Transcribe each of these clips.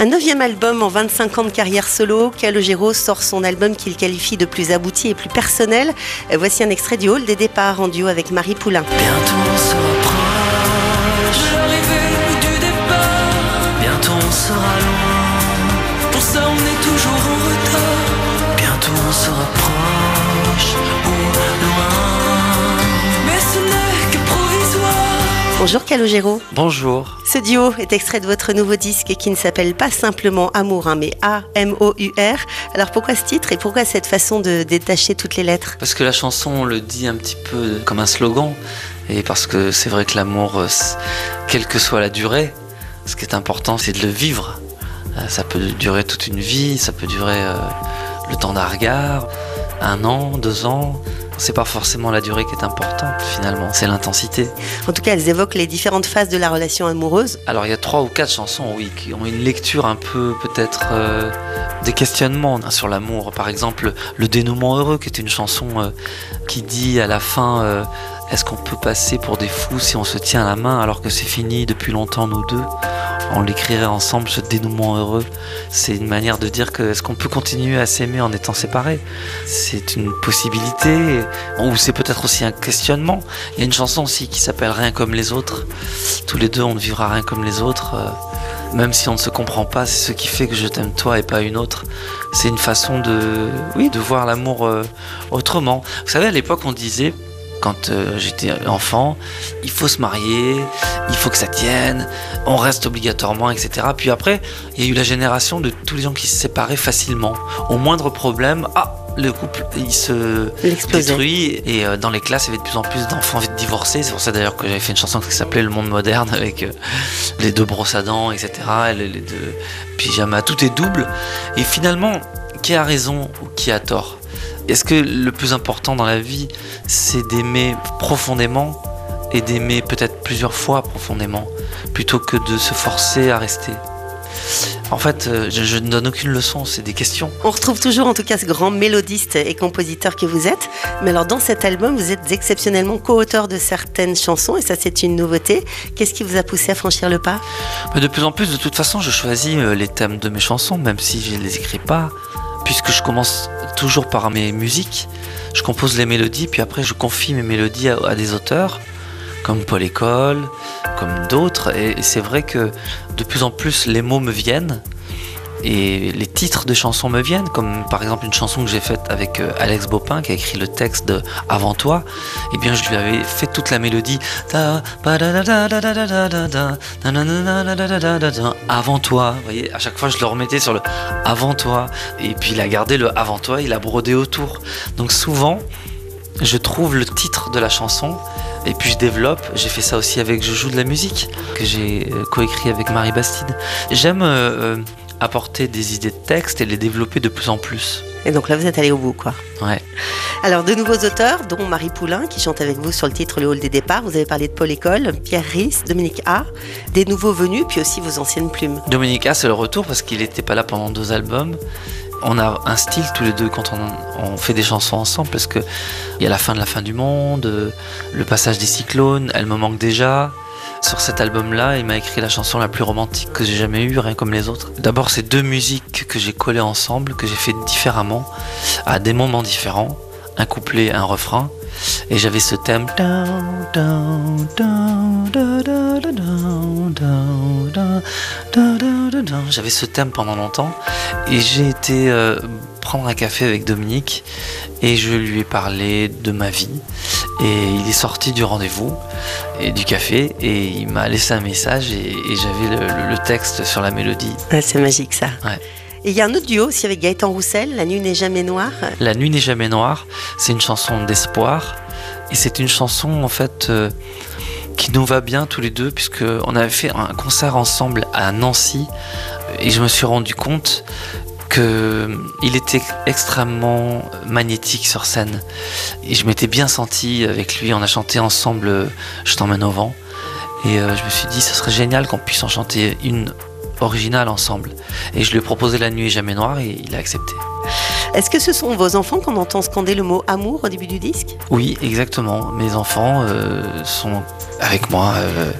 Un neuvième album en 25 ans de carrière solo, Calogero sort son album qu'il qualifie de plus abouti et plus personnel. Voici un extrait du Hall des départs en duo avec Marie Poulain. Bonjour Calogero. Bonjour. Ce duo est extrait de votre nouveau disque qui ne s'appelle pas simplement Amour, hein, mais A-M-O-U-R. Alors pourquoi ce titre et pourquoi cette façon de détacher toutes les lettres? Parce que la chanson, on le dit un petit peu comme un slogan. Et parce que c'est vrai que l'amour, euh, quelle que soit la durée, ce qui est important, c'est de le vivre. Euh, Ça peut durer toute une vie, ça peut durer euh, le temps d'un regard, un an, deux ans. C'est pas forcément la durée qui est importante finalement, c'est l'intensité. En tout cas, elles évoquent les différentes phases de la relation amoureuse. Alors il y a trois ou quatre chansons, oui, qui ont une lecture un peu peut-être euh, des questionnements hein, sur l'amour. Par exemple, Le dénouement heureux, qui est une chanson euh, qui dit à la fin euh, Est-ce qu'on peut passer pour des fous si on se tient la main alors que c'est fini depuis longtemps nous deux On l'écrirait ensemble, ce dénouement heureux. C'est une manière de dire que est-ce qu'on peut continuer à s'aimer en étant séparés? C'est une possibilité, ou c'est peut-être aussi un questionnement. Il y a une chanson aussi qui s'appelle Rien comme les autres. Tous les deux, on ne vivra rien comme les autres. euh, même si on ne se comprend pas, c'est ce qui fait que je t'aime toi et pas une autre. C'est une façon de, oui, de voir l'amour euh, autrement. Vous savez, à l'époque, on disait, quand euh, j'étais enfant, il faut se marier, il faut que ça tienne, on reste obligatoirement, etc. Puis après, il y a eu la génération de tous les gens qui se séparaient facilement. Au moindre problème, ah, le couple, il se détruit. Et euh, dans les classes il y avait de plus en plus d'enfants divorcés c'est pour ça d'ailleurs que j'avais fait une chanson qui s'appelait Le Monde Moderne avec euh, les deux brosses à dents etc les, les deux pyjamas. Tout est double. Et finalement qui a raison ou qui a tort? Est-ce que le plus important dans la vie c'est d'aimer profondément et d'aimer peut-être plusieurs fois profondément plutôt que de se forcer à rester? En fait, euh, je, je ne donne aucune leçon, c'est des questions. On retrouve toujours en tout cas ce grand mélodiste et compositeur que vous êtes. Mais alors dans cet album, vous êtes exceptionnellement co-auteur de certaines chansons et ça c'est une nouveauté. Qu'est-ce qui vous a poussé à franchir le pas? Mais de plus en plus, de toute façon, je choisis euh, les thèmes de mes chansons, même si je ne les écris pas, puisque je commence toujours par mes musiques. Je compose les mélodies, puis après je confie mes mélodies à, des auteurs, comme Paul École, comme d'autres. Et c'est vrai que de plus en plus, les mots me viennent et les titres de chansons me viennent, comme par exemple une chanson que j'ai faite avec Alex Bopin qui a écrit le texte de Avant toi, et bien je lui avais fait toute la mélodie Avant toi, vous voyez, à chaque fois je le remettais sur le Avant toi, et puis il a gardé le Avant toi, il a brodé autour. Donc souvent, je trouve le titre de la chanson et puis je développe. J'ai fait ça aussi avec Je joue de la musique, que j'ai coécrit avec Marie Bastide. J'aime apporter des idées de texte et les développer de plus en plus. Et donc là vous êtes allé au bout quoi. Ouais. Alors de nouveaux auteurs, dont Marie Poulain qui chante avec vous sur le titre Le Hall des départs. Vous avez parlé de Paul École, Pierre Risse, Dominique A. Des nouveaux venus puis aussi vos anciennes plumes. Dominica, c'est le retour parce qu'il n'était pas là pendant deux albums. On a un style tous les deux quand on, on fait des chansons ensemble parce que il y a la fin de la fin du monde, euh, le passage des cyclones, elle me manque déjà. Sur cet album-là, il m'a écrit la chanson la plus romantique que j'ai jamais eue, rien comme les autres. D'abord, c'est deux musiques que j'ai collées ensemble, que j'ai fait différemment, à des moments différents, un couplet, un refrain. Et j'avais ce thème. J'avais ce thème pendant longtemps et j'ai été euh, prendre un café avec Dominique et je lui ai parlé de ma vie et il est sorti du rendez-vous et du café et il m'a laissé un message et, et j'avais le, le- le texte sur la mélodie. Ah, c'est magique ça. Ouais. Et il y a un autre duo aussi avec Gaëtan Roussel, La nuit n'est jamais noire. La nuit n'est jamais noire, c'est une chanson d'espoir et c'est une chanson en fait euh, qui nous va bien tous les deux puisque on avait fait un concert ensemble à Nancy et je me suis rendu compte que il était extrêmement magnétique sur scène et je m'étais bien senti avec lui. On a chanté ensemble euh, Je t'emmène au vent et euh, je me suis dit ce serait génial qu'on puisse en chanter une originale ensemble. Et je lui ai proposé La nuit jamais noire et il a accepté. Est-ce que ce sont vos enfants qu'on entend scander le mot amour au début du disque? Oui, exactement. Mes enfants euh, sont avec moi euh,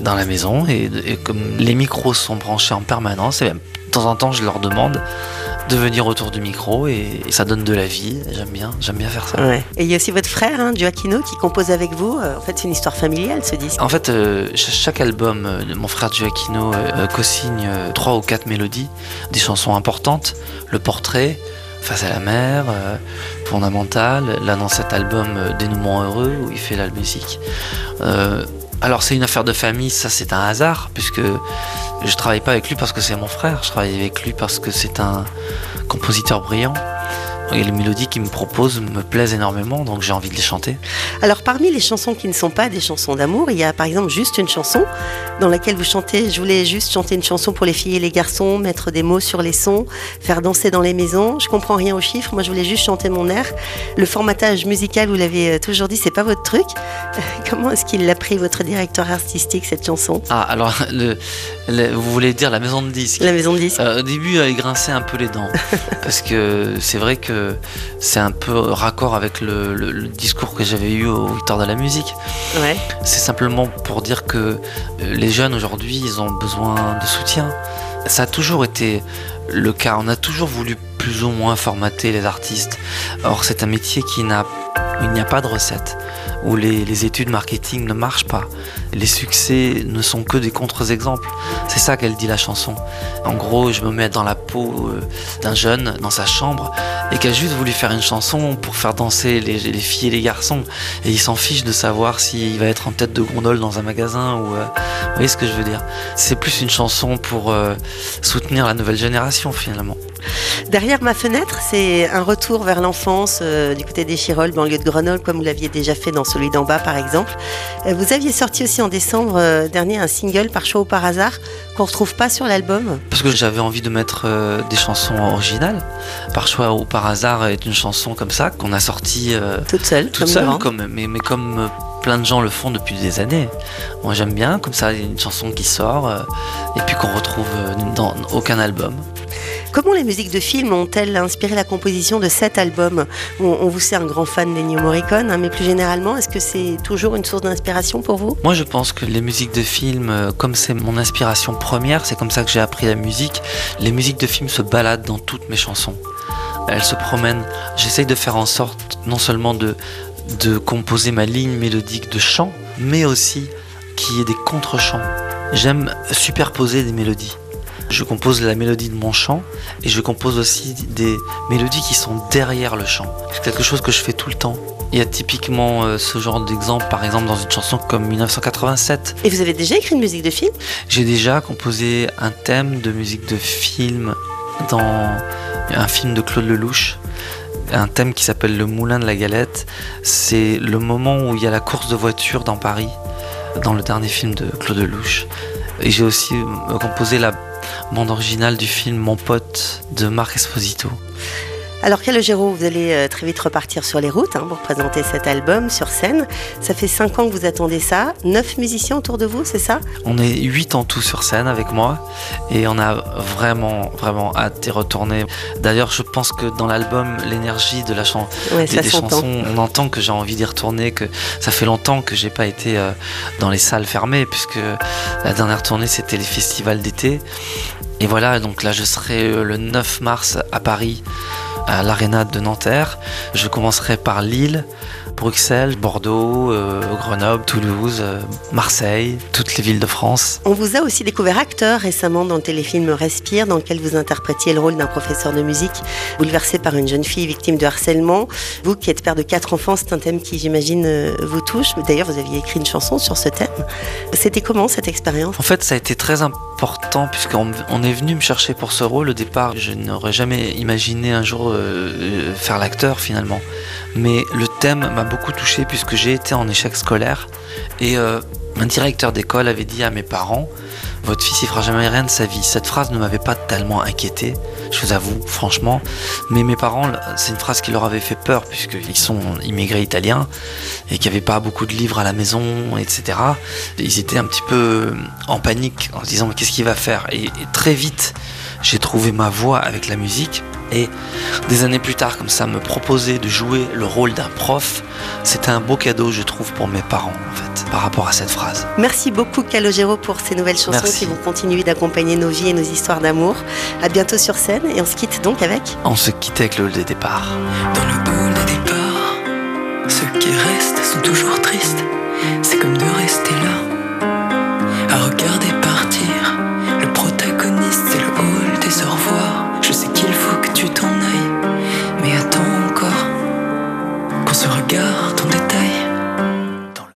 dans la maison et, et comme les micros sont branchés en permanence, et même de temps en temps je leur demande de venir autour du micro et, et ça donne de la vie. J'aime bien, j'aime bien faire ça. Ouais. Et il y a aussi votre frère, hein, Gioacchino, qui compose avec vous. Euh, En fait, c'est une histoire familiale, ce disque. En fait, euh, ch- chaque album de mon frère Gioacchino co-signe trois ou quatre mélodies, des chansons importantes, le portrait, Face à la mer, euh, Fondamental, là dans cet album euh, Dénouement heureux où il fait la musique. Euh, alors c'est une affaire de famille, ça c'est un hasard puisque je travaille pas avec lui parce que c'est mon frère, je travaille avec lui parce que c'est un compositeur brillant. Et les mélodies qu'il me propose me plaisent énormément, donc j'ai envie de les chanter. Alors, parmi les chansons qui ne sont pas des chansons d'amour, il y a par exemple juste une chanson dans laquelle vous chantez. Je voulais juste chanter une chanson pour les filles et les garçons, mettre des mots sur les sons, faire danser dans les maisons. Je comprends rien aux chiffres. Moi, je voulais juste chanter mon air. Le formatage musical, vous l'avez euh, toujours dit, c'est pas votre truc. Comment est-ce qu'il l'a pris votre directeur artistique cette chanson? Ah, alors, le, le- vous voulez dire la maison de disques? La maison de disques. Euh, au début, elle grinçait un peu les dents. parce que c'est vrai que c'est un peu raccord avec le, le- le discours que j'avais eu au Victoire de la musique. Ouais. C'est simplement pour dire que euh, les jeunes aujourd'hui, ils ont besoin de soutien. Ça a toujours été le cas. On a toujours voulu plus ou moins formater les artistes. Or, c'est un métier qui n'a, il n'y a pas de recette, où les, études marketing ne marchent pas. Les succès ne sont que des contre-exemples. C'est ça qu'elle dit la chanson. En gros, je me mets dans la peau euh, d'un jeune dans sa chambre et qui a juste voulu faire une chanson pour faire danser les, les filles et les garçons. Et il s'en fiche de savoir s'il va être en tête de gondole dans un magasin ou. euh, vous voyez ce que je veux dire C'est plus une chanson pour euh, soutenir la nouvelle génération finalement. Derrière ma fenêtre, c'est un retour vers l'enfance euh, du côté des Chirolles, banlieue de Grenoble, comme vous l'aviez déjà fait dans celui d'en bas, par exemple. Euh, vous aviez sorti aussi en décembre euh, dernier un single par choix ou par hasard qu'on retrouve pas sur l'album. Parce que j'avais envie de mettre euh, des chansons originales. Par choix ou par hasard est une chanson comme ça qu'on a sortie Toute seule, toute comme seule, comme, mais, mais comme plein de gens le font depuis des années. Moi j'aime bien, comme ça, il y a une chanson qui sort euh, et puis qu'on retrouve euh, dans aucun album. Comment les musiques de films ont-elles inspiré la composition de cet album? On, on vous sait un grand fan d'Ennio Morricone, hein, mais plus généralement, est-ce que c'est toujours une source d'inspiration pour vous? Moi je pense que les musiques de films, euh, comme c'est mon inspiration première, c'est comme ça que j'ai appris la musique, les musiques de films se baladent dans toutes mes chansons. Elles se promènent. J'essaye de faire en sorte non seulement de, de composer ma ligne mélodique de chant, mais aussi qu'il y ait des contre-chants. J'aime superposer des mélodies. Je compose la mélodie de mon chant et je compose aussi des mélodies qui sont derrière le chant. C'est quelque chose que je fais tout le temps. Il y a typiquement euh, ce genre d'exemple, par exemple dans une chanson comme 1987. Et vous avez déjà écrit une musique de film? J'ai déjà composé un thème de musique de film dans un film de Claude Lelouch. Un thème qui s'appelle Le Moulin de la Galette. C'est le moment où il y a la course de voiture dans Paris, dans le dernier film de Claude Lelouch. Et j'ai aussi euh, composé la bande originale du film Mon pote de Marc Esposito. Alors Calogero, vous allez euh, très vite repartir sur les routes hein, pour présenter cet album sur scène. Ça fait cinq ans que vous attendez ça. Neuf musiciens autour de vous, c'est ça? On est 8 en tout sur scène avec moi et on a vraiment, vraiment hâte d'y retourner. D'ailleurs, je pense que dans l'album, l'énergie de la chan- Ouais, des, chansons, on entend que j'ai envie d'y retourner, que ça fait longtemps que j'ai pas été euh, dans les salles fermées puisque la dernière tournée c'était les festivals d'été. Et voilà, donc là je serai euh, le 9 mars à Paris à l'Arena de Nanterre. Je commencerai par Lille, Bruxelles, Bordeaux, euh, Grenoble, Toulouse, euh, Marseille, toutes les villes de France. On vous a aussi découvert acteur récemment dans le téléfilm Respire, dans lequel vous interprétiez le rôle d'un professeur de musique bouleversé par une jeune fille victime de harcèlement. Vous qui êtes père de quatre enfants, c'est un thème qui, j'imagine, euh, vous touche. D'ailleurs, vous aviez écrit une chanson sur ce thème. C'était comment cette expérience? En fait, ça a été très important puisqu'on on est venu me chercher pour ce rôle. Au départ, je n'aurais jamais imaginé un jour euh, euh, faire l'acteur finalement. Mais le thème m'a beaucoup touché puisque j'ai été en échec scolaire et euh, un directeur d'école avait dit à mes parents votre fils il fera jamais rien de sa vie. Cette phrase ne m'avait pas tellement inquiété, je vous avoue, franchement. Mais mes parents, c'est une phrase qui leur avait fait peur puisqu'ils sont immigrés italiens et qu'il n'y avait pas beaucoup de livres à la maison, etc. Ils étaient un petit peu en panique en se disant qu'est-ce qu'il va faire? Et, et très vite, j'ai trouvé ma voix avec la musique et des années plus tard, comme ça, me proposer de jouer le rôle d'un prof, c'était un beau cadeau, je trouve, pour mes parents, en fait, par rapport à cette phrase. Merci beaucoup, Calogero, pour ces nouvelles chansons Merci. qui vont continuer d'accompagner nos vies et nos histoires d'amour. À bientôt sur scène et on se quitte donc avec. On se quittait avec le hall de départ. Dans le hall de départ, ceux qui restent sont toujours tristes.